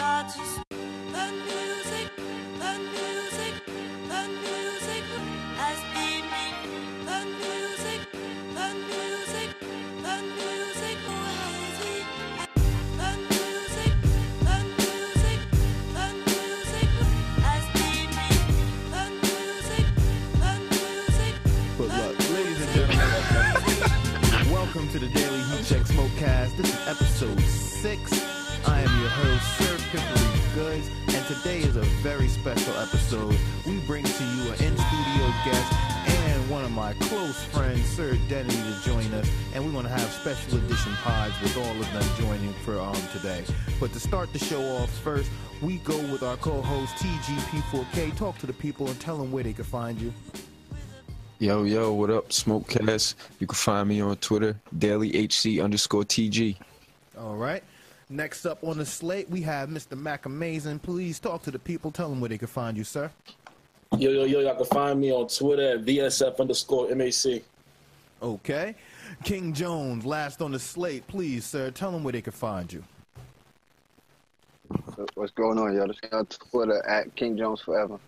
start for um today. But to start the show off first, we go with our co-host TGP4K. Talk to the people and tell them where they can find you. Yo, yo, what up, Smokecast? You can find me on Twitter, dailyhc underscore TG. All right. Next up on the slate, we have Mr. Mac Amazing. Please talk to the people. Tell them where they can find you, sir. Yo, yo, yo, y'all can find me on Twitter at VSF underscore MAC. Okay. King Jones, last on the slate. Please, sir, tell them where they can find you. What's going on? This is on Twitter at King Jones Forever.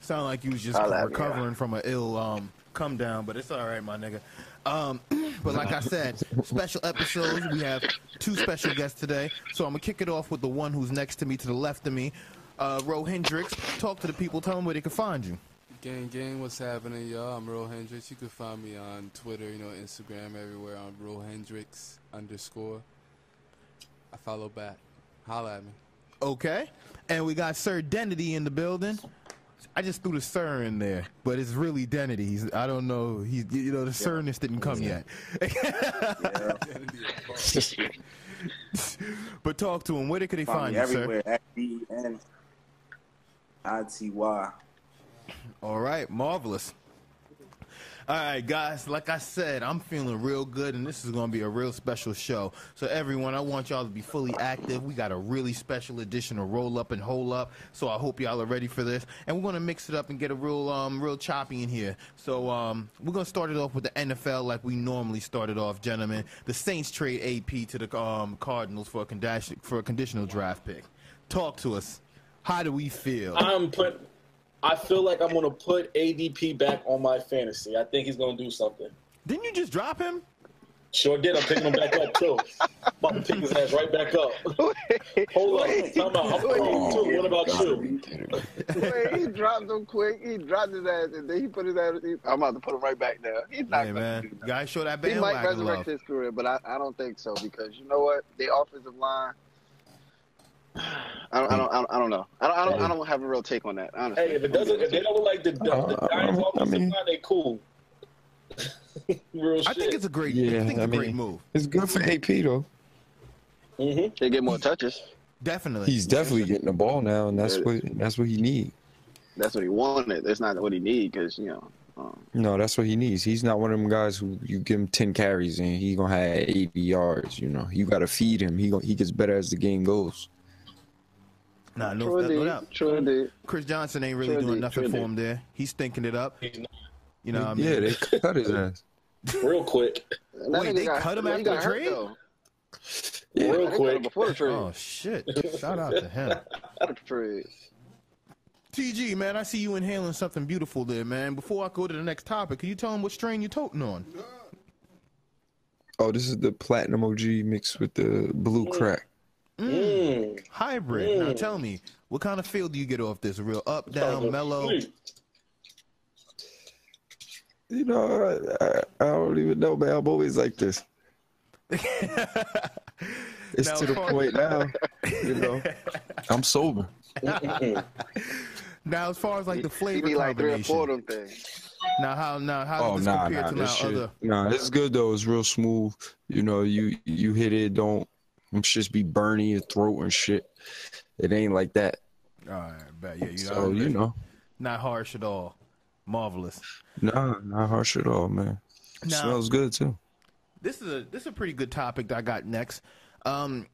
Sound like you was just recovering from an ill um come down, but it's all right, my nigga. Um, but like I said, special episodes. We have two special guests today, so I'm gonna kick it off with the one who's next to me, to the left of me, uh, Ro Hendricks. Talk to the people. Tell them where they can find you. Gang, gang, what's happening, y'all? I'm Ro Hendrix. You can find me on Twitter, you know, Instagram, everywhere. I'm Ro Hendricks underscore. I follow back. Holla at me. Okay. And we got Sir Denity in the building. I just threw the Sir in there, but it's really Denity. He's, I don't know. He's, you know, the Sirness didn't come yet. but talk to him. Where could they find, Find me you, everywhere at B N I T Y. All right. Marvelous. All right, guys. Like I said, I'm feeling real good, and this is going to be a real special show. So, everyone, I want y'all to be fully active. We got a really special edition of Roll Up and Hole Up. So, I hope y'all are ready for this. And we're going to mix it up and get a real, um, real choppy in here. So, um, we're going to start it off with the NFL like we normally started off, gentlemen. The Saints trade AP to the um, Cardinals for a, condition, for a conditional draft pick. Talk to us. How do we feel? I'm put. I feel like I'm gonna put ADP back on my fantasy. I think he's gonna do something. Didn't you just drop him? Sure did. I'm picking him back up too. About to pick his ass right back up. Hold on. Time out. I'm playing too. What about you? Wait, he dropped him quick. He dropped his ass, and then he put his ass. He, I'm about to put him right back there. He's not Hey, gonna man. do nothing. Guys, show that bandwagon He might resurrect love. his career, but I, I don't think so because you know what? The offensive line. I don't, I don't, I don't, know. I don't, I don't, I don't have a real take on that. Honestly. Hey, if it doesn't, if they don't look like the, the, the Uh, Giants I mean- line, they cool. Real I think it's a great. Yeah, I think it's I a great mean- move. It's good for AP, though. hmm They get more touches. Definitely. He's definitely getting the ball now, and that's what that's what he need. That's what he wanted. That's not what he need because you know. Um, No, that's what he needs. He's not one of them guys who you give him ten carries and he gonna have eighty yards. You know, you gotta feed him. He go, he gets better as the game goes. Nah, no, true no doubt. True indeed. Chris Johnson ain't really True doing indeed, nothing true for him there. He's thinking it up. You know what I mean? yeah, they cut his ass. Real quick. Wait, they got- cut him after the hurt, trade? though. Yeah, Real They cut him quick. before the trade. Oh shit! Shout out to him. After the trade. TG man, I see you inhaling something beautiful there, man. Before I go to the next topic, can you tell him what strain you're toting on? Oh, this is the platinum OG mixed with the blue crack. Mm. Hybrid. Now Mm. tell me, what kind of feel do you get off this? Real up, down, mellow? sweet. You know, I, I, I don't even know, man. I'm always like this. It's Now, to the point now. You know, I'm sober. Now, as far as like the He flavor be like three or combination, four of them things. now how now how Oh does this nah, compare nah, to this now shit. other? Nah, it's good though. It's real smooth. You know, you you hit it, don't them shits be burning your throat and shit. It ain't like that. All right, bet yeah, you know, So you know, not harsh at all. Marvelous. nah, not harsh at all, man. It Now- smells good too. This is a this is a pretty good topic that I got next. Um,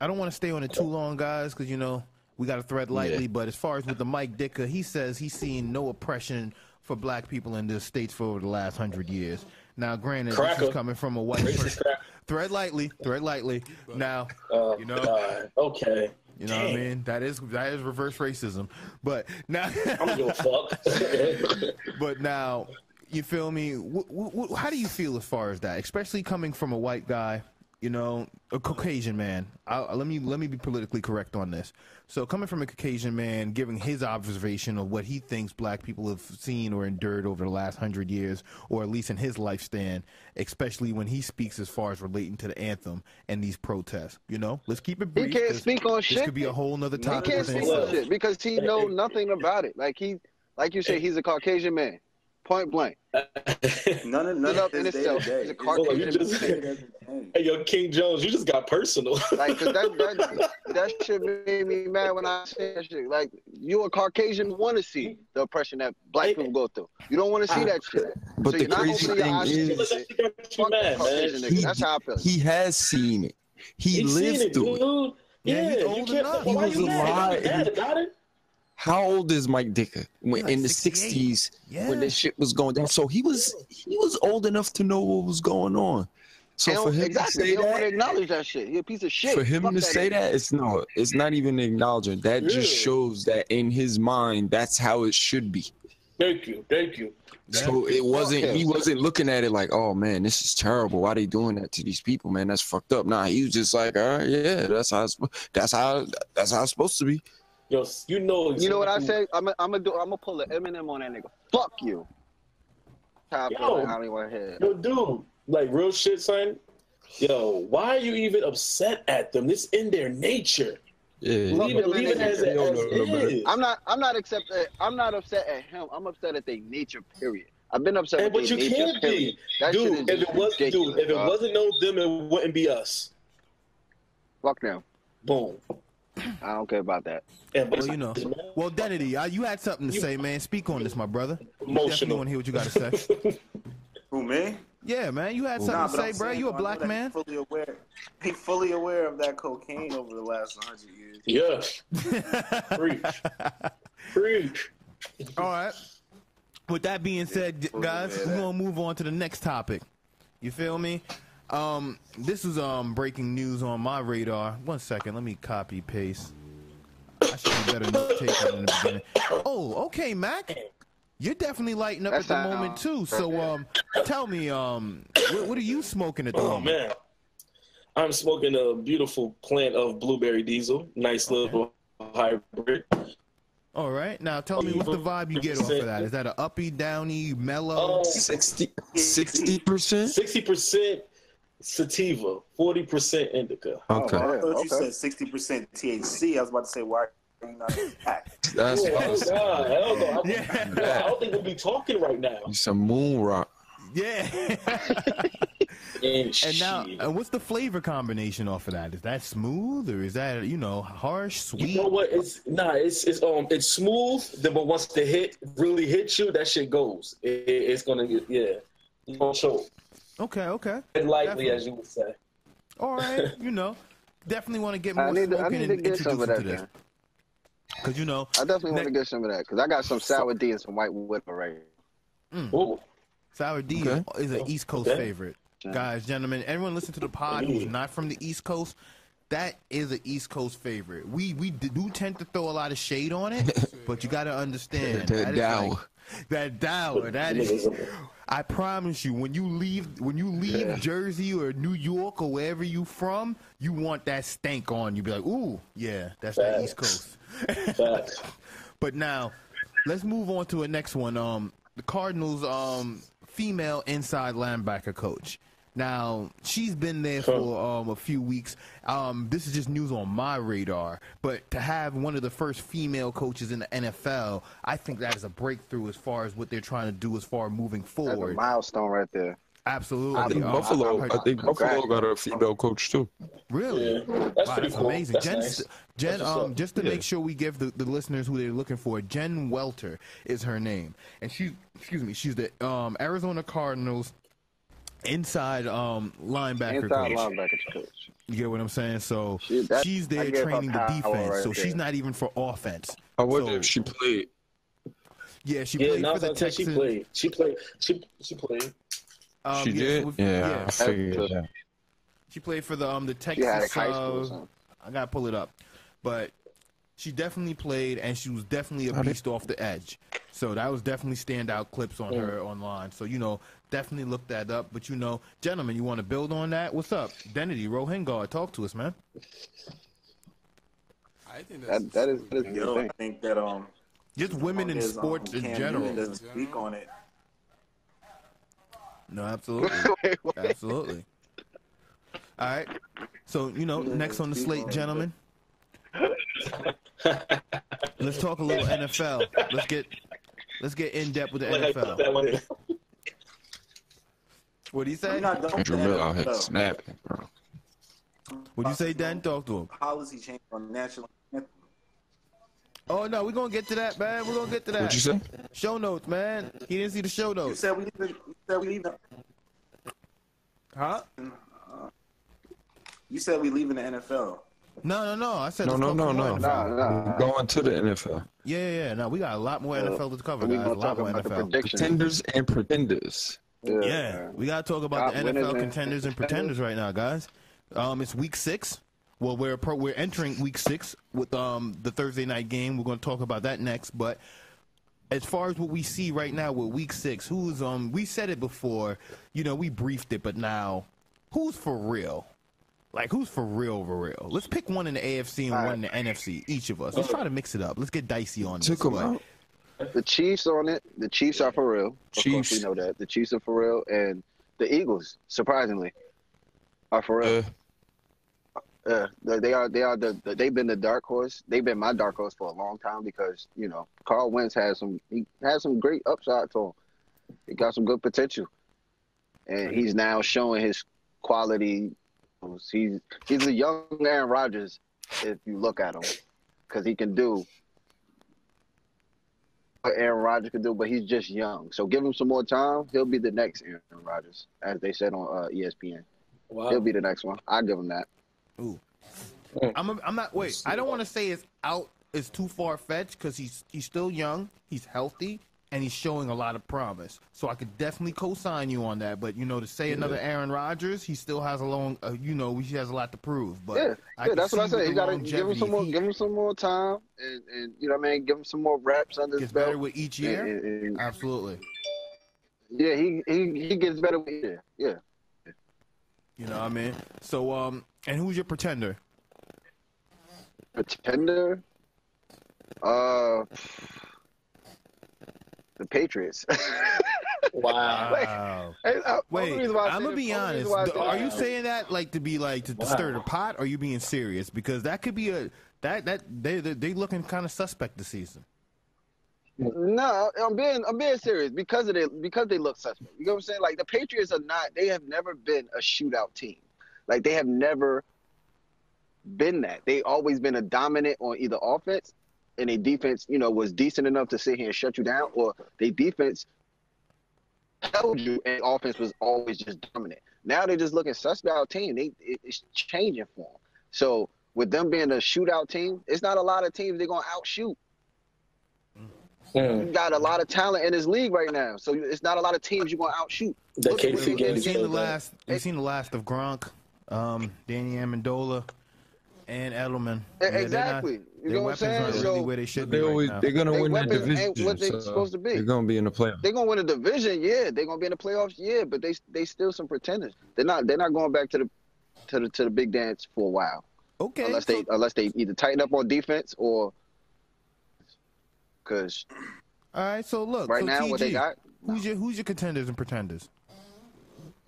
I don't want to stay on it too long, guys, because you know we got to thread lightly. Yeah. But as far as with the Mike Ditka, he says he's seen no oppression for black people in the states for over the last hundred years. Now, granted, this is coming from a white person. Thread lightly, thread lightly. Now, Oh, you know, God. Okay. You know what I mean? That is that is reverse racism. But now, I don't give fuck. but now, you feel me? Wh- wh- wh- how do you feel as far as that, especially coming from a white guy? You know, a Caucasian man. I, let me let me be politically correct on this. So, coming from a Caucasian man, giving his observation of what he thinks black people have seen or endured over the last hundred years, or at least in his lifespan, especially when he speaks as far as relating to the anthem and these protests. You know, let's keep it He can't 'cause speak on This shit. This could be a whole nother He can't speak on shit because he know nothing about it. Like he, like you said, he's a Caucasian man, point blank. None of none of in this day itself. to day. He's a It's Caucasian you just- hey, yo, King Jones, you just got personal. Like, 'cause that, that that shit made me mad when I said that shit. Like, you a Caucasian want to see the oppression that black people go through. You don't want to see ah. that shit. But so the crazy opening thing is- That shit. shit got you Fuck mad, man. niggas. That's how I feel. he has seen it. He He seen lived it, through it. Yeah, Yeah, he's you old can't. enough. Why He was you mad? alive. You mad about it? How old is Mike Ditka when like in the '60s Yeah. when this shit was going down? So he was he was old enough to know what was going on. So for him exactly. to They say don't want to that, acknowledge that shit. He a piece of shit. for him Fuck to say nigga. that, it's no, it's not even acknowledging. That just shows that in his mind, that's how it should be. Thank you, thank you. So it wasn't. him. He wasn't looking at it like, "Oh man, this is terrible. Why they doing that to these people, man? That's fucked up." Nah, he was just like, "All right, yeah, that's how. It's, that's how. That's how it's supposed to be." Yo, you know. You know what I exactly- say? I'm gonna I'm do. I'm gonna pull an Eminem on that nigga. Fuck you. How I Yo. I don't even want to hear it. Yo, dude, like real shit, son. Yo, why are you even upset at them? This in their nature. Yeah, Leave it, leave it niggas. as They it don't as know no is. I'm not. I'm not accepted. I'm not upset at him. I'm upset at their nature. Period. I've been upset And, with but you nature. can't Period. be, That dude. If it was, ridiculous, dude, if it dog. wasn't no them, it wouldn't be us. Fuck now. Boom. I don't care about that. And Well, you know. Well, Denity, uh, you had something to say, man. Speak on this, my brother. Definitely want to hear what you got to say. Who me? Yeah, man, you had Nah, something to say, I'm bro. saying, You a though, I know black that he man. Fully aware. He fully aware of that cocaine over the last hundred years. Yes. Preach. Preach. All right. With that being said, guys, we're gonna move on to the next topic. You feel me? Um, this is um breaking news on my radar. One second, let me copy paste. I should be better note taker in the beginning. Oh, okay, Mac. You're definitely lighting up That's at the how- moment too. So um, tell me um, what, what are you smoking at the Oh moment? man. I'm smoking a beautiful plant of blueberry diesel. Nice little hybrid. All right, now tell me what the vibe you get off of that? Is that a uppy, downy, mellow? Um, 60 percent. Sixty percent sativa, forty percent indica. Okay, Oh, I thought you okay. said sixty percent THC. I was about to say why are you not packed? that's Oh, what I hell was nah, hell no. I, Yeah. I don't think we'll be talking right now. some moon rock. yeah. And, And now, and what's the flavor combination off of that? Is that smooth or is that you know harsh, sweet? You know what? It's nah. It's it's um it's smooth. Then but once the hit really hits you, that shit goes. It, it- it's gonna get yeah. You gonna show Okay, okay, it lightly, Definitely. as you would say. all right. you know, definitely want to get more I need to. I smoking need to and get some of introduce that. to this Then. because you know I definitely want to get some of that because I got some sour D and some white widow right here. Ooh. sour D Okay. is an East Coast Okay. favorite. Guys, gentlemen, everyone listen to the pod who's Mm. not from the East Coast. That is an East Coast favorite. We we do tend to throw a lot of shade on it, but you got to understand That is dour. like- that dollar. That is. I promise you, when you leave, when you leave Jersey or New York or wherever you from, you want that stank on you. Be like, ooh, yeah, that's that East Coast. Facts. But now, let's move on to a next one. Um, the Cardinals' um female inside linebacker coach. Now she's been there for um a few weeks. Um, this is just news on my radar. But to have one of the first female coaches in the NFL, I think that is a breakthrough as far as what they're trying to do as far as moving That's a forward. milestone right there. Absolutely. I think Um, Buffalo. heard- I think Buffalo got a female coach too. Really? Yeah, that's wow, pretty that's cool. amazing. That's Jen, nice. Jen, That's um, just to Yeah. make sure we give the, the listeners who they're looking for, Jen Welter is her name, and she, excuse me, she's the um, Arizona Cardinals inside um, linebacker Inside coach. linebacker coach. You get what I'm saying? So She- that- she's there training the defense, right so she's not even for offense. I wonder So- if she played. Yeah, she Yeah, played now for the I'm she played. She played. She she played. Um, she yeah, did. with- yeah, I figured that. She played for the um the She had Texas. high school uh. I gotta pull it up. but she definitely played, and she was definitely a beast off the edge. So that was definitely standout clips on her online. So you know, definitely look that up. But you know, gentlemen, you want to build on that? What's up, Identity Rohingya? Talk to us, man. I think that's That that is that is the Yo, I thing. think that um, Just women in sports um, in general. Newton doesn't speak on it. No, absolutely. Wait, wait. Absolutely. All right. So, you know, next on the slate, gentlemen. Let's talk a little NFL. Let's get let's get in depth with the Like NFL. that one in. What do you say? We're not done with Andrew Miller out here snapping, bro. What'd you say, Dan? Talk to him. Policy change on national. Oh no, we're gonna get to that, man. We're gonna get to that. What'd you say? Show notes, man. He didn't see the show notes. You notes. said we leave. the- You said we leave. the- Huh? You said we leaving the NFL. No, no, no. I said No, let's no, no, no. Nah, nah. Going to the NFL. Yeah, yeah, yeah. No, we got a lot more NFL to cover, guys. A lot more NFL. predictions. Contenders and pretenders. Yeah, we gotta talk about Top the winners NFL and- contenders and pretenders right now, guys. Um, it's week six. Well, we're pro- we're entering week six with um the Thursday night game. We're gonna talk about that next. But as far as what we see right now with week six, who's um we said it before, you know, we briefed it, but now who's for real? Like who's for real, for real? Let's pick one in the AFC and one in the NFC, each of us. Let's try to mix it up. Let's get dicey on this. Took them out. The Chiefs on it. The Chiefs are for real. Of course, Chiefs. we know that. The Chiefs are for real, and the Eagles, surprisingly, are for real. Uh, Uh, they they are they are the, the they've been the dark horse. They've been my dark horse for a long time because you know Carl Wentz has some he has some great upside to him. He got some good potential, and he's now showing his quality. He's he's a young Aaron Rodgers if you look at him, because he can do what Aaron Rodgers can do, but he's just young. So give him some more time. He'll be the next Aaron Rodgers, as they said on uh, ESPN. He'll be the next one. I give him that. Ooh. I'm, a, I'm not. Wait, I don't want to say it's out. It's too far fetched because he's he's still young. He's healthy and he's showing a lot of promise. So I could definitely co-sign you on that. But you know, to say another Aaron Rodgers, he still has a long. Uh, you know, he has a lot to prove. But Yeah, yeah, that's what I with. You gotta give him some more, he give him some more time, and, and you know what I mean. Give him some more reps under his gets better with each year. and- and- Absolutely. yeah, he, he he gets better with each year. Yeah, You know what I mean? So um, and who's your pretender? pretender. Uh, the Patriots. Wow. Wow. Hey, uh, Wait, only reason why I I'm say gonna be honest. reason why I The- Are you saying that like to be like to, to stir the pot? Or are you being serious? Because that could be a that that they they, they looking kind of suspect this season. No, I'm being I'm being serious because of it because they look suspect. You know what I'm saying? Like the Patriots are not. They have never been a shootout team. Like they have never been that. They always been a dominant on either offense, and their defense, you know, was decent enough to sit here and shut you down, or their defense held you, and offense was always just dominant. Now they're just looking suspect team. They it's changing for them. So with them being a shootout team, it's not a lot of teams they're gonna outshoot. Hmm. You got a lot of talent in this league right now, so it's not a lot of teams you're gonna outshoot. The Look at KC they game You've seen the last. You've seen the last of Gronk, um, Danny Amendola, and Edelman. E- they're not- Exactly. You know what I'm weapons saying? aren't really So where they should be They right always now. they're gonna win that weapons ain't division. what they so supposed to be. They're gonna be in the playoffs. they're gonna win a division, yeah. They're gonna be in the playoffs, yeah. But they they still some pretenders. They're not they're not going back to the to the to the big dance for a while, Okay. unless so- they unless they either tighten up on defense or because all right. So look. right so now what they got. Who's your Who's your contenders and pretenders?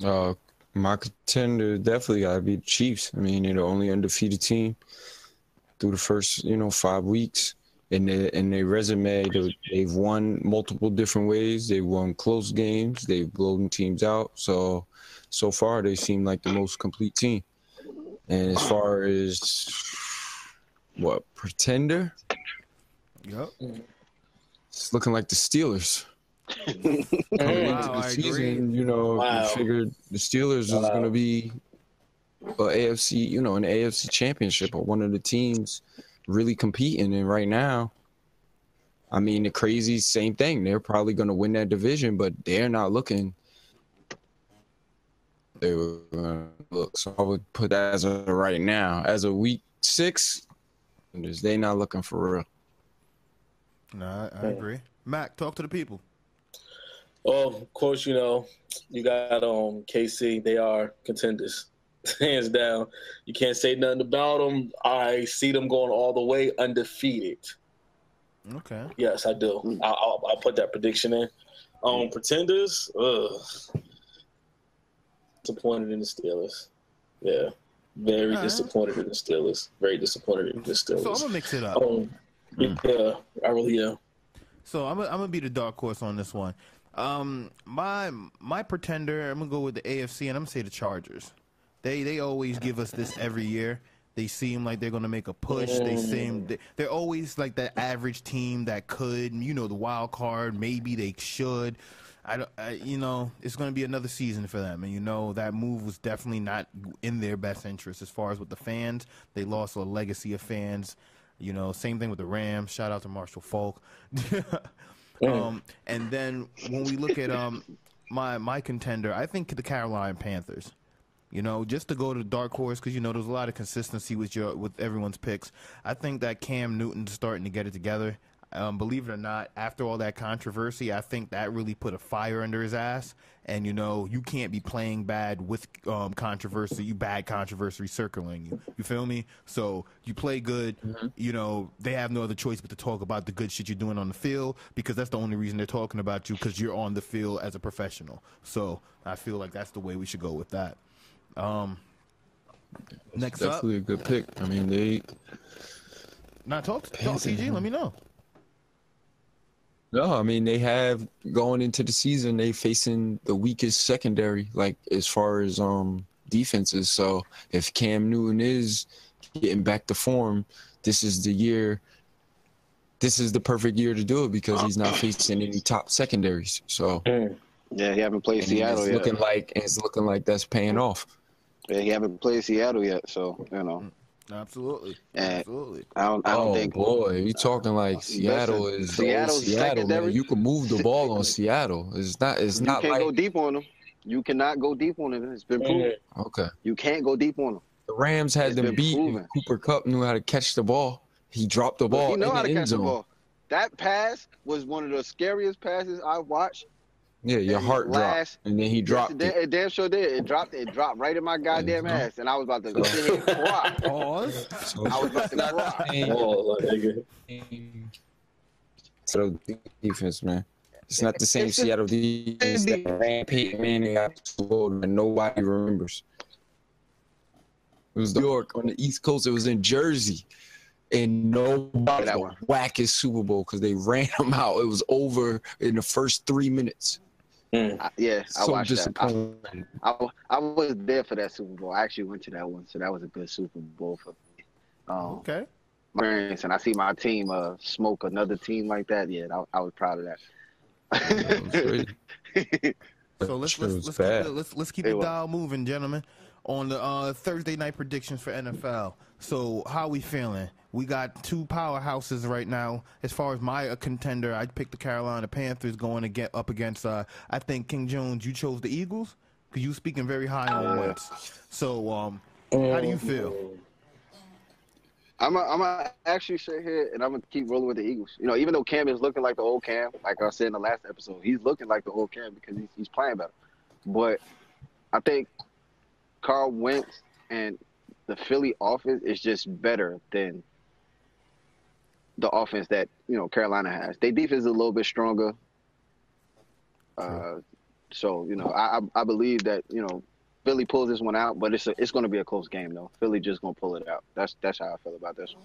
Uh, my contender definitely gotta be the Chiefs. I mean, they're the only undefeated team through the first, you know, five weeks. And their and their resume, they've won multiple different ways. They've won close games. They've blown teams out. So, so far they seem like the most complete team. And as far as what pretender, Yep. it's looking like the Steelers. Coming oh, Wow, into the I agree. season, you know, Wow. you figured the Steelers was Wow. going to be a AFC, you know, an AFC championship or one of the teams really competing. And right now, I mean, the crazy same thing. They're probably going to win that division, but they're not looking. They were going to look. So I would put that as a right now, as a week six. contenders. They not looking for real. No, I, I agree. Mac, talk to the people. Oh, of course, you know, you got um KC. They are contenders, hands down. You can't say nothing about them. I see them going all the way undefeated. Okay. Yes, I do. Mm. I, I'll, I'll put that prediction in. Um, pretenders. Ugh. Disappointed in the Steelers. Yeah, very Alright. disappointed in the Steelers. Very disappointed in the Steelers. So I'm gonna mix it up. um, yeah, I really am. So I'm gonna, I'm gonna be the dark horse on this one. Um, my my pretender, I'm gonna go with the AFC, and I'm gonna say the Chargers. They they always give us this every year. They seem like they're gonna make a push. They seem they- they're always like that average team that could, you know, the wild card. Maybe they should. I, don't- I you know, it's gonna be another season for them, and you know that move was definitely not in their best interest as far as with the fans. They lost a legacy of fans. You know, same thing with the Rams. Shout out to Marshall Faulk. um, and then when we look at um my my contender, I think the Carolina Panthers. You know, just to go to the dark horse because you know there's a lot of consistency with your with everyone's picks. I think that Cam Newton's starting to get it together. Um, believe it or not, after all that controversy, I think that really put a fire under his ass. And you know, you can't be playing bad with um, controversy, you bad controversy circling you. You feel me? So you play good. You know, they have no other choice but to talk about the good shit you're doing on the field because that's the only reason they're talking about you because you're on the field as a professional. So I feel like that's the way we should go with that. Um, next up, Definitely a good pick. I mean, they not talk, talk CG. Let me know. No, I mean they have going into the season they facing the weakest secondary, like as far as um defenses. So if Cam Newton is getting back to form, this is the year. This is the perfect year to do it because he's not facing any top secondaries. So Yeah, he haven't played Seattle it's yet. looking like it's looking like that's paying off. Yeah, he haven't played Seattle yet. So you know, Absolutely, And- absolutely. I don't. I don't oh think. boy, you talking like Seattle is oh, Seattle's Seattle, man. You can move the ball on Seattle. It's not. It's you not can't like go deep on them. You cannot go deep on them. It's been proven. okay. You can't go deep on them. The Rams had It's them beat. Cooper Kupp knew how to catch the ball. He dropped the ball he know in how the to end catch the zone. ball. That pass was one of the scariest passes I've watched. Yeah, your And heart dropped, and then he dropped Yes, it. it. It damn sure did. It dropped. It dropped right in my goddamn ass, and I was about to sit cry. Pause. So, I was about to cry. Oh, nigga. so defense, man. It's not the same Seattle defense that ran Peyton Manning out to the Bowl and nobody remembers. It was New York on the East Coast. It was in Jersey, and nobody That the one. Super Bowl because they ran them out. It was over in the first three minutes. I, yeah, I so watched that. I. I, I was there for that Super Bowl. I actually went to that one, so that was a good Super Bowl for me. Um, Okay. my experience, and I see my team uh, smoke another team like that. Yeah, I, I was proud of That that. So let's let's let's keep, the, let's let's keep the was. dial moving, gentlemen. On the uh, Thursday night predictions for NFL. So how we feeling? We got two powerhouses right now. As far as my uh, contender, I picked the Carolina Panthers going to get up against. Uh, I think King Jones. You chose the Eagles because you speaking very high on Yeah. Wentz. So um, how do you feel? I'm a, I'm actually sit here and I'm gonna keep rolling with the Eagles. You know, even though Cam is looking like the old Cam, like I said in the last episode, he's looking like the old Cam because he's, he's playing better. But I think Carl Wentz and the Philly offense is just better than the offense that you know Carolina has. Their defense is a little bit stronger. Uh, so you know, I I I believe that you know Philly pulls this one out, but it's a, it's going to be a close game though. Philly just going to pull it out. That's that's how I feel about this one.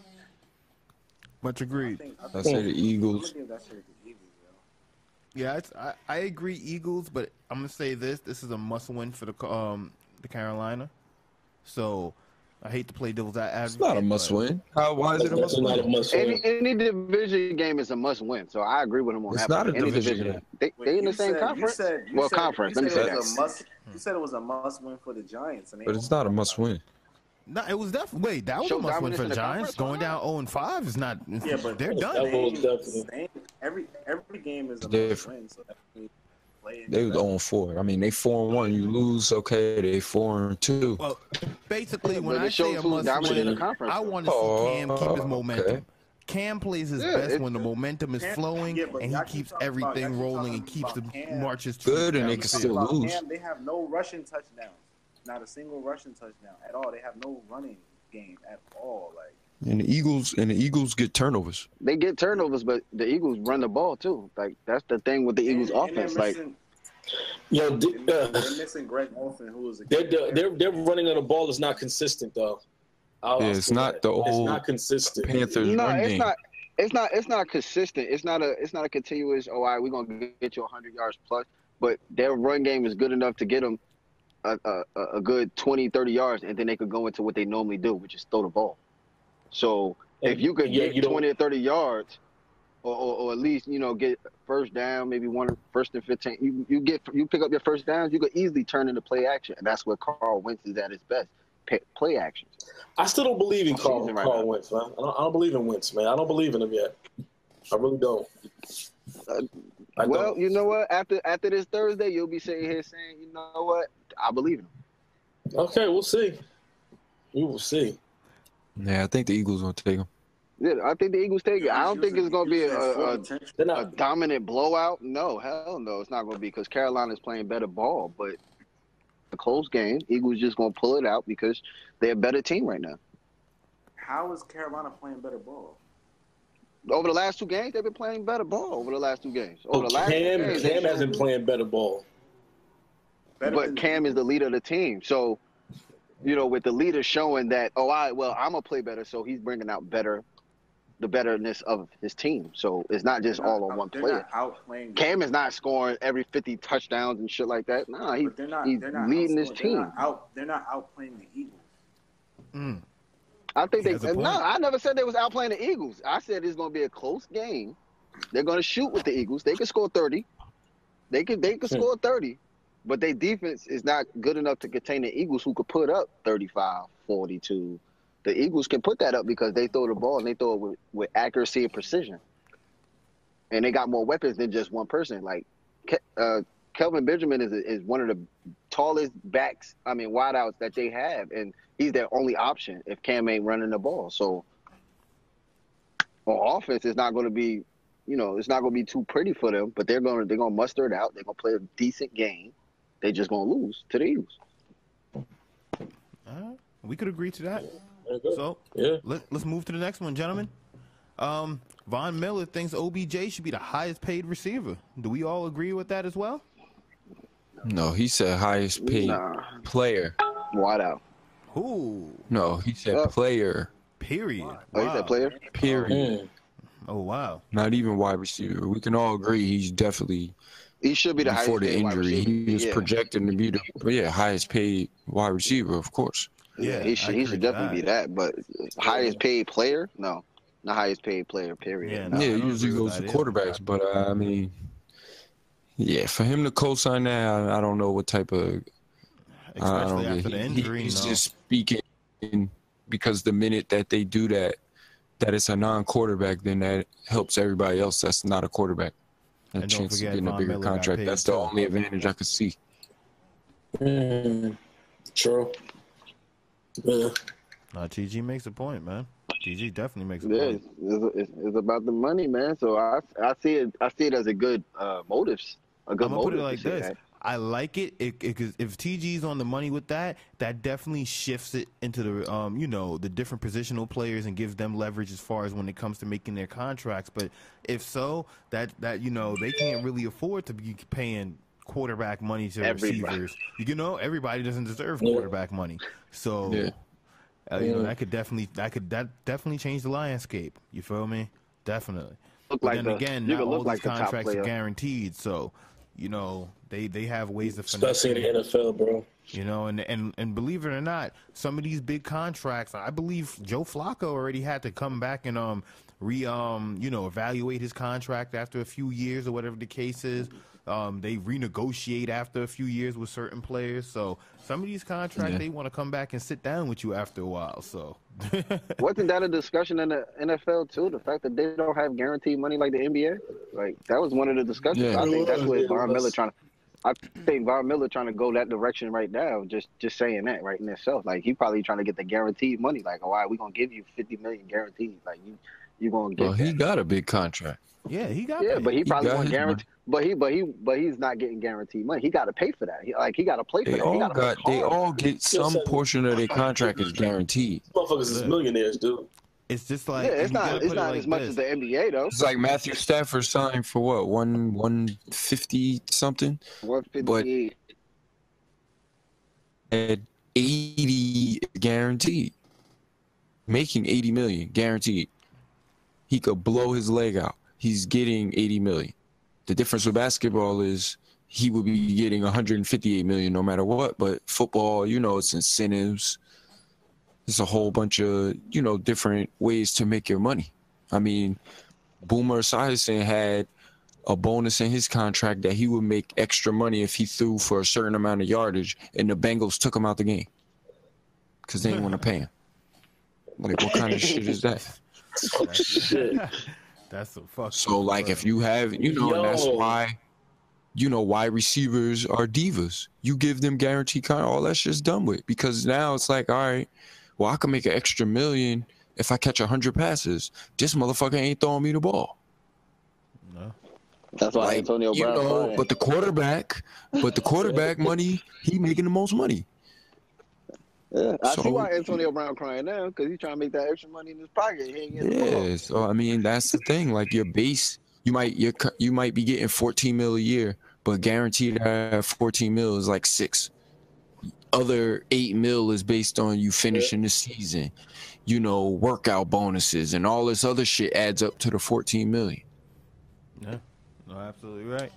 Much agreed. I say the Eagles. give that the Eagles. Yeah, it's, I I agree Eagles, but I'm gonna say this: this is a must-win for the um the Carolina. So I hate to play devil's advocate. It's not a must win. How? Why is it a must not a win? must Any win. any division game is a must win. So I agree with him on It's that. not a any division game. They, Wait, they in the you same said- conference. You said, you well, said, conference. You Let me said say it that. was a must. You said it was a must win for the Giants, and But it's not a must win. No, it was definitely wait. That was Show a must win for the the Giants. Going down 0 and 5 is not. Yeah, but they're done. was definitely- Same- Every every game is a must Different. win. So that means play. any They was better. on four. I mean, they four and one. You lose, okay. They four and two. Well, basically, when I say a must dominant in the win, I want to see oh, Cam keep his Oh, momentum. okay. Cam plays his Yeah, best when the momentum is Cam- flowing yeah, and he keeps talking about- everything rolling and keeps the Cam. marches Good, and they can still lose. Cam, they have no rushing touchdowns. Not a single rushing touchdown at all. They have no running game at all. Like And the Eagles and the Eagles get turnovers. They get turnovers, but the Eagles run the ball too. Like that's the thing with the Eagles and- and they're offense. Like missing, Yo, d- they're, uh, they're missing Greg Olsen, who was a they're, they're, they're, they're running on the ball is not consistent though. I'll- Yeah, it's not that. the It's not consistent. Panthers no, run it's game. not. It's not. It's not consistent. It's not a. It's not a continuous. Oh, all right, we're gonna get you 100 yards plus. But their run game is good enough to get them a, a, a- a good 20, 30 yards, and then they could go into what they normally do, which is throw the ball. So if you could Yeah, get you 20 or 30 yards, or, or, or at least you know get first down, maybe one first and 15, you you get you pick up your first downs, you could easily turn into play action, and that's where Carl Wentz is at his best. Play actions. I still don't believe in Carl, right Carl now. Wentz, man. I don't, I don't believe in Wentz, man. I don't believe in him yet. I really don't. Uh, I well, don't. you know what? After after this Thursday, you'll be sitting here saying, you know what? I believe in him. Okay, we'll see. We will see. Yeah, I think the Eagles gonna take them. Yeah, I think the Eagles take it. I don't think it's going to be a, a, They're a dominant blowout. No, hell no, it's not going to be because Carolina's playing better ball. But a close game, Eagles just going to pull it out because they're a better team right now. How is Carolina playing better ball? Over the last two games, they've been playing better ball. Over the last two games, over Oh, the last two Cam, games, Cam they has been playing better ball. Better but than Cam is the leader of the team. So, you know, with the leader showing that, oh, I well, I'm gonna play better, so he's bringing out better, the betterness of his team. So it's not just not all on one player. Not. Cam is not scoring every 50 touchdowns and shit like that. Nah, he, they're not. he's they're not leading his team. They're not, out, they're not outplaying the Eagles. Mm. I think He they. has No. I never said they was outplaying the Eagles. I said it's gonna be a close game. They're gonna shoot with the Eagles. They can score 30. They can they can score 30, but their defense is not good enough to contain the Eagles, who could put up 35, 42. The Eagles can put that up because they throw the ball and they throw it with, with accuracy and precision. And they got more weapons than just one person. Like uh, Kelvin Benjamin is is one of the tallest backs, I mean wideouts that they have, and he's their only option if Cam ain't running the ball. So on offense, it's not going to be, you know, it's not going to be too pretty for them. But they're going to they're going to muster it out. They're going to play a decent game. They just going to lose to the Eagles. All right. We could agree to that. There. So Yeah. let, let's move to the next one, gentlemen. Um, Von Miller thinks OBJ should be the highest paid receiver. Do we all agree with that as well? No, he said highest paid Nah, player. wideout. Who? No, he said Uh, player. Period. Oh, he's Wow. that player. Period. Mm. Oh wow. Not even wide receiver. We can all agree he's definitely He should be the before highest the paid wide injury. receiver. He was yeah. projected to be the yeah highest paid wide receiver, of course. Yeah, he should he should with definitely be that. But highest paid player, no, not highest paid player. Period. Yeah, No. no. Yeah, don't usually goes to that either. quarterbacks, but uh, I mean, yeah, for him to co-sign that, I, I don't know what type of. I Especially don't after get- the he- injury. He's no. just speaking because the minute that they do that, that it's a non-quarterback, then that helps everybody else that's not a quarterback. A And chance of forget getting a bigger Miller contract. That's the too. only advantage I could see. Mm. True. Yeah. No, TG makes a point, man. TG definitely makes a Yeah, point. it's, it's, it's about the money, man. So I I see it I see it as a good uh, motives. A good I'm gonna put motive it like this. that. I like it because if TG's on the money with that, that definitely shifts it into the um, you know, the different positional players and gives them leverage as far as when it comes to making their contracts. But if so, that that you know they can't really afford to be paying quarterback money to Everybody. receivers. You know, everybody doesn't deserve Yeah. quarterback money. So. Yeah. Uh, you know that could definitely that could that definitely change the landscape. You feel me? Definitely. Look But like then the, again, you not all look like these the contracts are guaranteed. So, you know, they they have ways to finesse. Especially in the NFL, bro. You know, and and and believe it or not, some of these big contracts, I believe Joe Flacco already had to come back and um re um you know evaluate his contract after a few years or whatever the case is. Um, they renegotiate after a few years with certain players. So some of these contracts, Yeah. they want to come back and sit down with you after a while. So. Wasn't that a discussion in the NFL too? The fact that they don't have guaranteed money like the NBA, like that was one of the discussions. Yeah. I think that's what Von Miller trying to I think Von Miller trying to go that direction right now. Just just saying that right in itself, like he probably trying to get the guaranteed money. Like, oh, all right, we gonna give you fifty million guaranteed. Like you you gonna get Well, he that. got a big contract. Yeah, he got Yeah, paid. but he probably got want his guarantee. But he but he but he's not getting guaranteed money. He got to pay for that. He, like he got to play for They that. All gotta got. They all get some portion of their contract is guaranteed. Motherfuckers is millionaires, dude. It's just like yeah, it's not it's put it not like as much this. as the NBA though. It's like Matthew Stafford signed for what one one fifty something One fifty eight. at eighty guaranteed, making eighty million guaranteed. He could blow his leg out. He's getting eighty million. The difference with basketball is he would be getting 158 million no matter what. But football, you know, it's incentives. There's a whole bunch of you know different ways to make your money. I mean, Boomer Esiason had a bonus in his contract that he would make extra money if he threw for a certain amount of yardage, and the Bengals took him out the game because they didn't want to pay him. Like, what kind of shit is that? Shit. That's a fuck. So, like, if you have, you know, and that's why, you know, why receivers are divas. You give them guaranteed con all that shit's done with because now it's like, all right, well, I can make an extra million if I catch hundred passes. This motherfucker ain't throwing me the ball. No. That's why Like, Antonio you Brown. know, but the quarterback, but the quarterback money, he making the most money. yeah, I see why Antonio Brown crying now because he's trying to make that extra money in his pocket. He ain't getting. Yeah, so I mean that's the thing. Like your base, you might you you might be getting 14 mil a year, but guaranteed uh 14 mil is like six. Other eight mil is based on you finishing the season, you know, workout bonuses and all this other shit adds up to the 14 million. Yeah. No, absolutely right.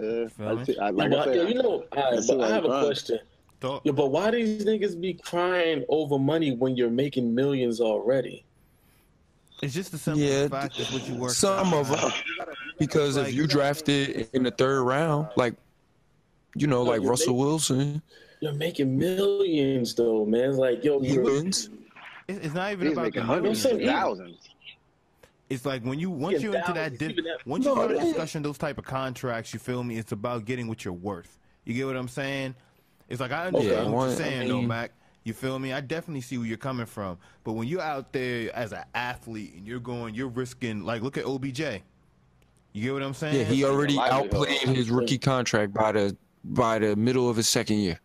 Yeah, I see, I, like I but, said, you know, all right, I but I have a crying. question. Talk. Yeah, but why do these niggas be crying over money when you're making millions already? It's just the simple Yeah, fact is what you work. Some of them, because Like- if you drafted in the third round, like you know, like you're Russell Wilson, You're making millions though, man. It's like, yo, he wins. It's, it's not even he's about making the hundreds of thousands. It's like when you once Yeah, you're into that thousands, di- that- once you No, start it is. discussing those type of contracts, you feel me? It's about getting what you're worth. You get what I'm saying? It's like I understand Yeah, what one- you're I saying, though, Mac. You feel me? I definitely see where you're coming from. But when you're out there as an athlete and you're going, you're risking. Like, look at OBJ. You get what I'm saying? Yeah, he already outplayed uh, his rookie contract by the by the middle of his second year.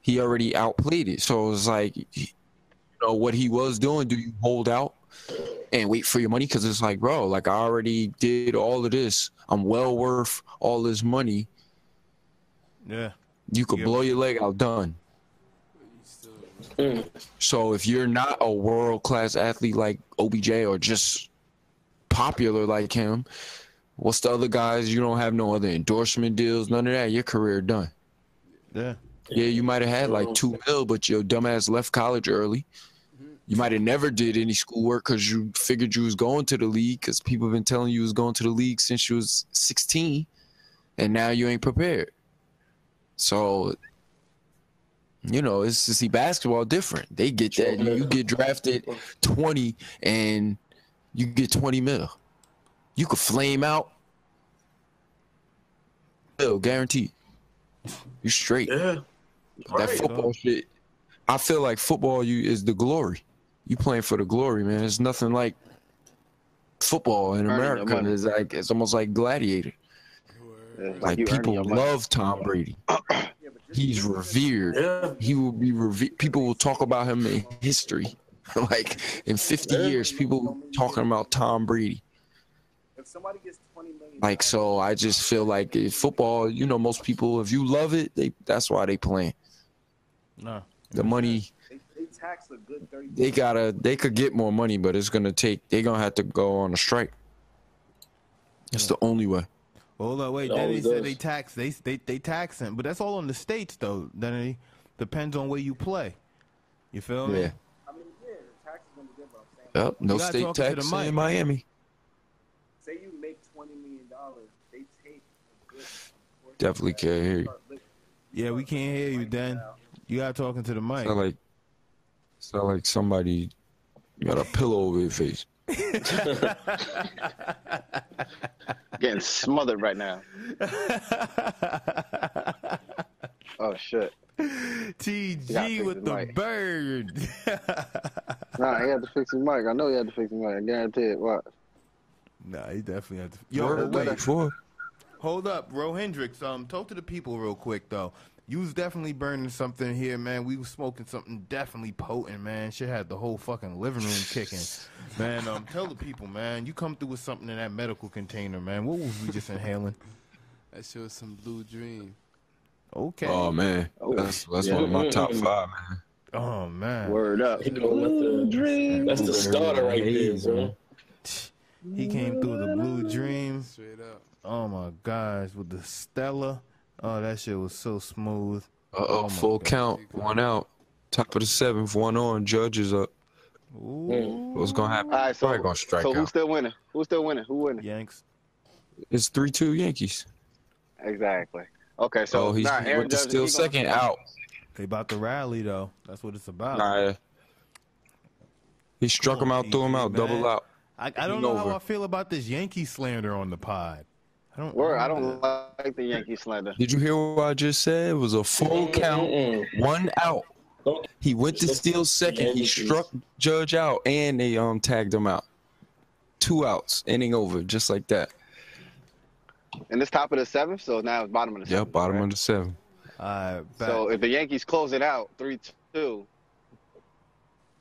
He already outplayed it. So it was like, you know, what he was doing. Do you hold out and wait for your money? Because it's like, bro, like I already did all of this. I'm well worth all this money. Yeah. You could Yeah. blow your leg out. Done. Mm. So if you're not a world class athlete like OBJ or just popular like him, what's the other guys? You don't have no other endorsement deals, none of that. Your career done. Yeah. Yeah, you might have had like two mil, but your dumbass left college early. Mm-hmm. You might have never did any schoolwork because you figured you was going to the league because people have been telling you was going to the league since you was 16, and now you ain't prepared. So, you know, it's to see basketball different. They get that. You, you get drafted 20 and you get 20 mil. You could flame out. Mil, guaranteed. You straight yeah. that football shit. I feel like football you is the glory. You playing for the glory, man. It's nothing like football in America. It's like it's almost like gladiator. Yeah, Like you people love Tom Brady. He's revered. Yeah. He will be revered. People will talk about him in history. like in 50 Yeah. years, people talking about Tom Brady. If somebody gets twenty million, Like so, I just feel like football. You know, most people, if you love it, they that's why they playing. No. The money they, they tax a good thirty. they gotta they could get more money, but it's gonna take they're gonna have to go on a strike. It's the only way. Hold on, wait. It Then said they tax they they they tax him, but that's all in the states though. Then it depends on where you play. You feel me? Yeah. I mean, yeah, the tax is gonna be good, but I'm saying, Yep. No state talk to the tax mic. in Miami. Say you make twenty million dollars, they take a good portion Definitely can't hear you. Yeah, we can't hear you, Dan. You got talking to the mic. Sound like sound like somebody got a pillow over your face. Getting smothered right now. Oh shit. TG with the mic. bird. Nah, he had to fix his mic. I know he had to fix his mic. I guarantee it. What? Nah, he definitely had to. Yo, Word, wait, wait, for hold up, Ro Hendrix. Um, talk to the people real quick though. You was definitely burning something here, man. We was smoking something definitely potent, man. Shit had the whole fucking living room kicking, man. Um, tell the people, man. You come through with something in that medical container, man. What was we just inhaling? That shit was some Blue Dream. Okay. Oh man, Oh, that's that's yeah. one of my top five, man. Oh man. Word up. He going with the, that's the starter right there, bro. Man. He came through the blue dream. Straight up. Oh my gosh, with the Stella. Oh, that shit was so smooth. Uh Oh, full God. count, one out. Top of the seventh, one on. Judges up. Ooh. What's gonna happen? All right, so Probably gonna strike so who's out. still winning? Who's still winning? Who winning? Yanks. It's three two Yankees. Exactly. Okay, so oh, he's nah, Aaron with the Judge, still he gonna- second out. They about to rally though. That's what it's about. Nah, he struck Come him out, threw him TG, out, double out. I, I don't He know how. I feel about this Yankee slander on the pod. I don't. Word, I don't like the Yankee slander. Did you hear what I just said? It was a full count, one out. He went to steal second. He struck Judge out, and they um tagged him out. Two outs, inning over, just like that. And it's top of the seventh, so now it's bottom of the Yep, seventh. bottom right? of the seven. Uh, So if the Yankees close it out three two,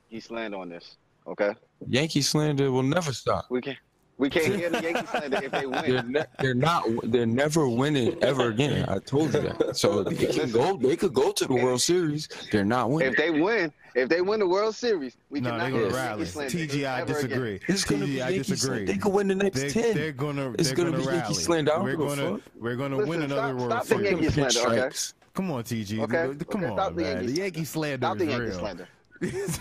East land on this. Okay, Yankee slander will never stop. we can't. we can't hear the Yankee slander if they They're, win. ne- they're not. They're never winning ever again. I told you that. So they can go. They could go to the World Series. They're not winning. If they win, if they win the World Series, we no, cannot they're hear the. Yankee slander TG, I ever again. disagree. It's gonna TG, be I Yankee disagree. slander. They could win the next They're, ten. they're gonna. It's they're gonna gonna be Yankee slander. We're gonna. We're gonna Listen, win another stop- World stop the Yankee slander, okay? Come on, TG. Okay, Come okay, on, stop the man. Yankee- the Yankee slander Stop the is Yankee real. slander.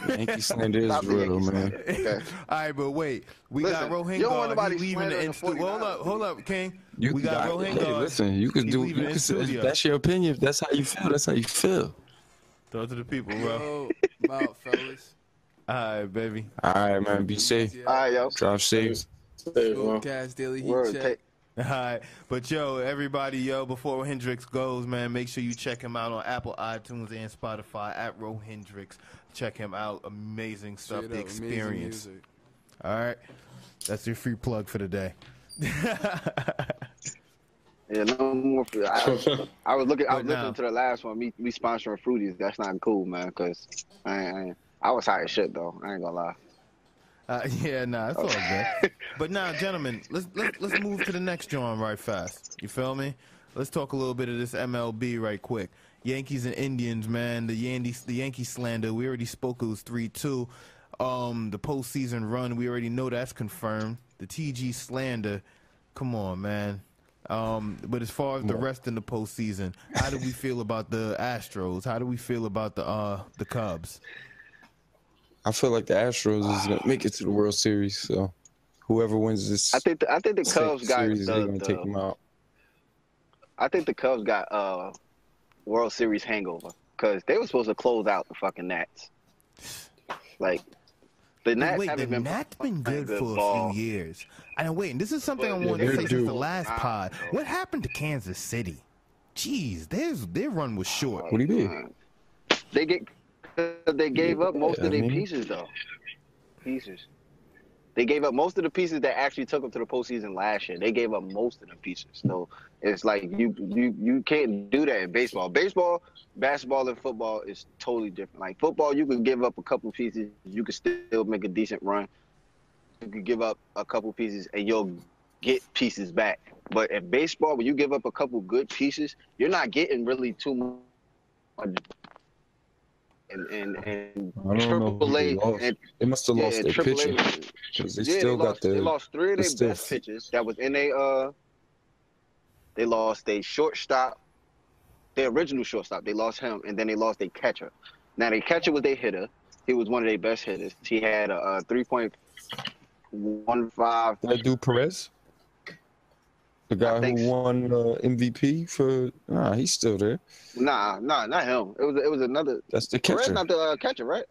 Yankee slander is Stop real, man. Okay. All right, but wait, we Listen, got Rohingya. you don't want nobody He's leaving the slandering in the Hold up, hold up, King. You we got I- Rohingya. Hey, listen, you can do. You can, studio. that's your opinion. That's how you feel, that's how you feel. Talk to the people, bro. Yo, out, fellas. All right, baby. All right, man. Be safe. All right, yo. Drive safe. Hey. Cast Daily Heat Word, Check. take, All right, but yo, everybody, yo, before Hendrix goes, man, make sure you check him out on Apple, iTunes, and Spotify at Ro Hendrix. Check him out. Amazing stuff. Straight the up, amazing experience. music. All right, that's your free plug for the day. yeah, no more. For, I, I was looking. I was But now- listening to the last one. Me, me sponsoring fruities. That's not cool, man. Cause I, ain't- I, ain't- I was high as shit though. I ain't gonna lie. Uh, yeah, nah, it's all good. But now, gentlemen, let's let's let's move to the next drawing right fast. You feel me? Let's talk a little bit of this MLB right quick. Yankees and Indians, man. The Yankees, the Yankee slander. We already spoke. It was three two. Um, the postseason run. We already know that's confirmed. The TG slander. Come on, man. Um, but as far as the rest in the postseason, how do we feel about the Astros? How do we feel about the uh the Cubs? I feel like the Astros is gonna make it to the World Series. So whoever wins this I think. The, I think the Cubs got. series, they're The, gonna take them out. I think the Cubs got uh World Series hangover because they were supposed to close out the fucking Nats. Like the Nats wait, haven't been Nats been playing good for ball. a few years. I know. Wait, and this is something I wanted to they're say since the last pod. What happened to Kansas City? Jeez, their their run was oh short. What do you mean? They get they gave up most Yeah, of I their mean- pieces though. Pieces. They gave up most of the pieces that actually took them to the postseason last year. They gave up most of the pieces. So it's like you you you can't do that in baseball. Baseball, basketball, and football is totally different. Like football, you can give up a couple pieces, you can still make a decent run. You can give up a couple pieces and you'll get pieces back. But in baseball, when you give up a couple good pieces, you're not getting really too much. And and and I don't triple A and They must have lost and their pitcher because they yeah, still they got lost, the. they lost three of their stiff. best pitchers that was in a uh they lost a shortstop, their original shortstop. They lost him, and then they lost a catcher. Now their catcher was their hitter. He was one of their best hitters. He had a, uh three point one five. That dude Perez, the guy who so. won uh, MVP for. Nah, he's still there. Nah, nah, not him. It was it was another. That's the catcher. not the uh, catcher, right?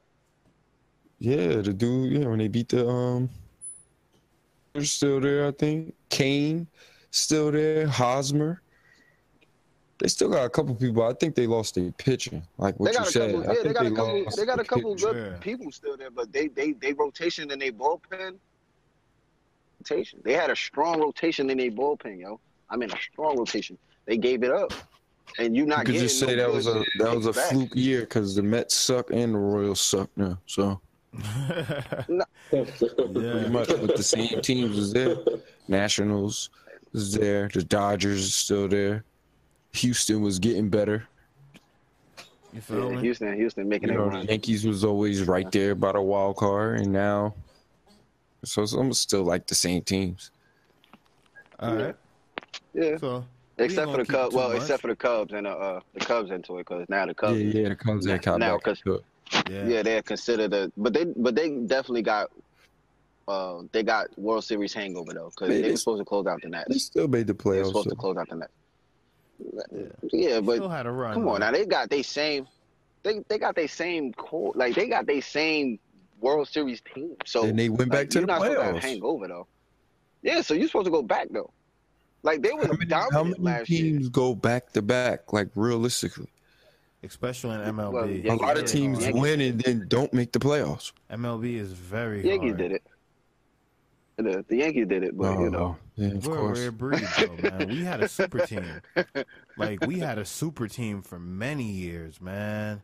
Yeah, the dude. Yeah, when they beat the um, they're still there. I think Cain. still there. Hosmer. They still got a couple people. I think they lost their pitching, like what They got you a said. couple. Yeah, they think got a couple. They got a couple good Yeah. people still there, but they they they rotation in their bullpen. Rotation. They had a strong rotation in their bullpen, yo. I mean, a strong rotation. They gave it up, and you You not could getting just say no that was a that was a back. fluke year because the Mets suck and the Royals suck now. So pretty much with the same teams is there. Nationals is there. The Dodgers is still there. Houston was getting better. You feel Yeah, me? Houston, Houston making You it know, the run. Yankees was always right there by the wild card, and now, so it's almost still like the same teams. All right. Yeah, So except for the Cubs. too Well, much. except for the Cubs and uh, uh the Cubs into it because now the Cubs. yeah, yeah, the Cubs that got Now, back 'cause- into it. yeah. Yeah, they're considered a, but they but they definitely got uh they got World Series hangover though because They- they, they- were supposed to close out the net. They still made the They were playoffs. supposed to close out the Nets. Yeah. Yeah, but Still had a run. come on though. now, they got they same, they they got they same core, like they got they same World Series team. So And they went back like, to you're the not supposed to have playoffs. hangover though. Yeah, so you're supposed to go back though. Like they were How many, dominant how many last teams year. go back to back? Like realistically, especially in MLB. Well, a lot of teams Yankees- win and then don't make the playoffs. MLB is very Yankees hard. did it. The, the Yankees did it, but you oh, know, Oh, yeah, of We're a rare breed, though, man. We had a super team. Like we had a super team for many years, man.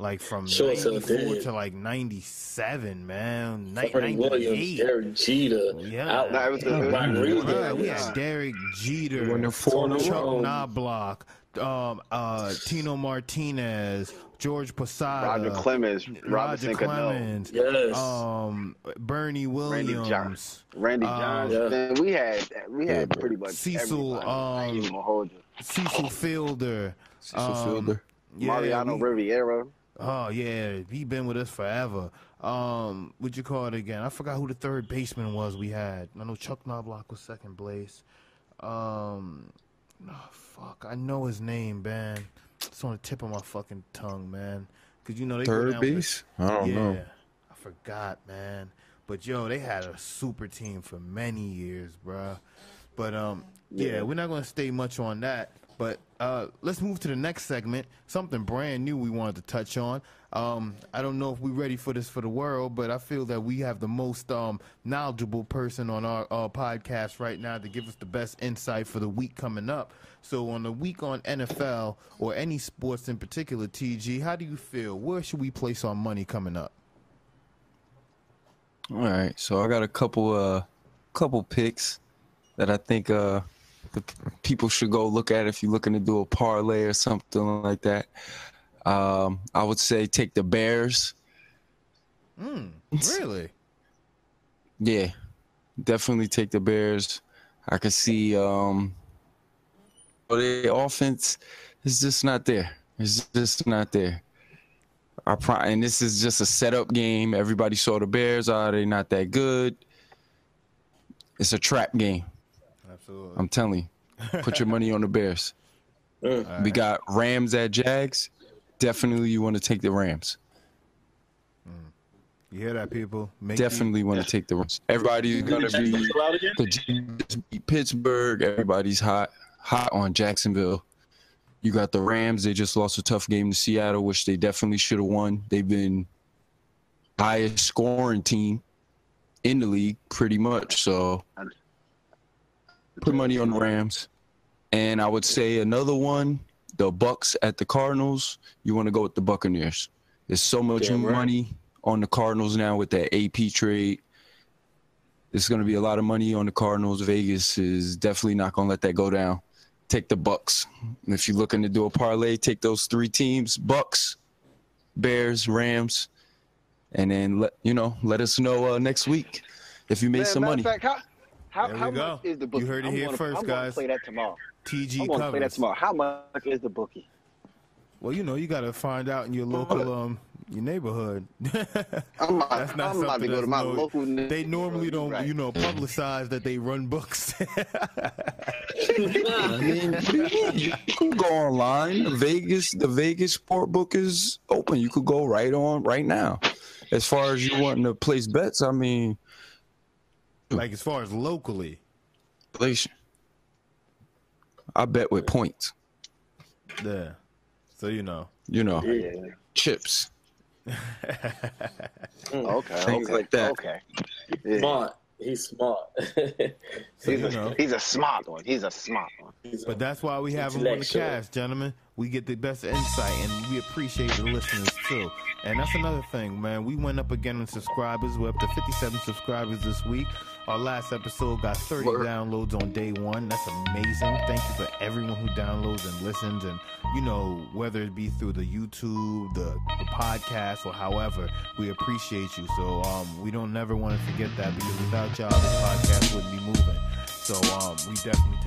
Like from Sure, '94 to like '97, man. Ni- Freddie Williams, Derek Jeter, Yeah. out. Nah, it was the- it was- Rodriguez. Bruh, we had Derek Jeter, the four in a Chuck row. Knobloch, um, uh, Tino Martinez, George Posada, Roger Clemens, Roger Clemens, Yes. um, Bernie Williams, Randy Williams. Johnson. Randy Um, Johns. Yeah. Man, we had we had bro. pretty much Cecil, everybody. Um, even gonna hold you. Cecil Fielder. Cecil um, Fielder. Yeah, Mariano we- Riviera. Oh yeah, he been with us forever. Um, what you call it again? I forgot who the third baseman was. We had. I know Chuck Knobloch was second place. Um, oh, fuck, I know his name, man. It's on the tip of my fucking tongue, man. Cause you know they go Third down with- base? I don't yeah, know. I forgot, man. But yo, they had a super team for many years, bruh. But um, yeah, Yeah. we're not gonna stay much on that. But uh, let's move to the next segment. Something brand new we wanted to touch on. Um, I don't know if we're ready for this for the world, but I feel that we have the most um, knowledgeable person on our, our podcast right now to give us the best insight for the week coming up. So, on the week on NFL or any sports in particular, TG, how do you feel? Where should we place our money coming up? All right, so I got a couple uh couple picks that I think uh the people should go look at if you're looking to do a parlay or something like that. Um, I would say take the Bears. Mm, really? Yeah, definitely take the Bears. I could see um, but the offense is just not there. It's just not there. I pro- and this is just a setup game. Everybody saw the Bears. Are they not that good? It's a trap game. Absolutely. I'm telling you. Put your money on the Bears. Mm. We got Rams at Jags. Definitely, you want to take the Rams. You hear that, people? Make sure- Definitely want to take the Rams. Everybody's gonna be the Jags beat Pittsburgh. Everybody's hot, hot on Jacksonville. You got the Rams. They just lost a tough game to Seattle, which they definitely should have won. They've been highest scoring team in the league, pretty much. So put money on the Rams. And I would say another one, the Bucks at the Cardinals. You want to go with the Buccaneers. There's so much Damn right. money on the Cardinals now with that AP trade. There's going to be a lot of money on the Cardinals. Vegas is definitely not going to let that go down. Take the Bucks. And if you're looking to do a parlay, take those three teams: Bucks, Bears, Rams, and then let you know. Let us know uh, next week if you made Man, some money. fact, how how, how much is the bookie? You heard it I'm here gonna, first, I'm guys. Gonna play that tomorrow. TG I'm gonna play that tomorrow. How much is the bookie? Well, you know, you got to find out in your local, um, your neighborhood. I'm about, That's not I'm about to something go to my no- local. They normally don't, Right. you know, publicize that they run books. I mean, you mean? You can go online. The Vegas, the Vegas sport book is open. You could go right on right now. As far as you wanting to place bets, I mean, like mm. as far as locally. place. I bet with points. Yeah. So you know. You know, Yeah. chips. Mm, okay. Things okay, like that. Okay. Yeah. Smart. He's smart. So, He's, you a, know. he's a smart one. He's a smart one. But that's why we have him on the cast, gentlemen. We get the best insight, and we appreciate the listeners too. And that's another thing, man. We went up again on subscribers. We're up to 57 subscribers this week. Our last episode got 30 Word. downloads on day one. That's amazing. Thank you for everyone who downloads and listens, and you know whether it be through the YouTube, the, the podcast, or however, we appreciate you. So um, we don't never want to forget that because without y'all, this podcast wouldn't be moving. So um, we definitely. Take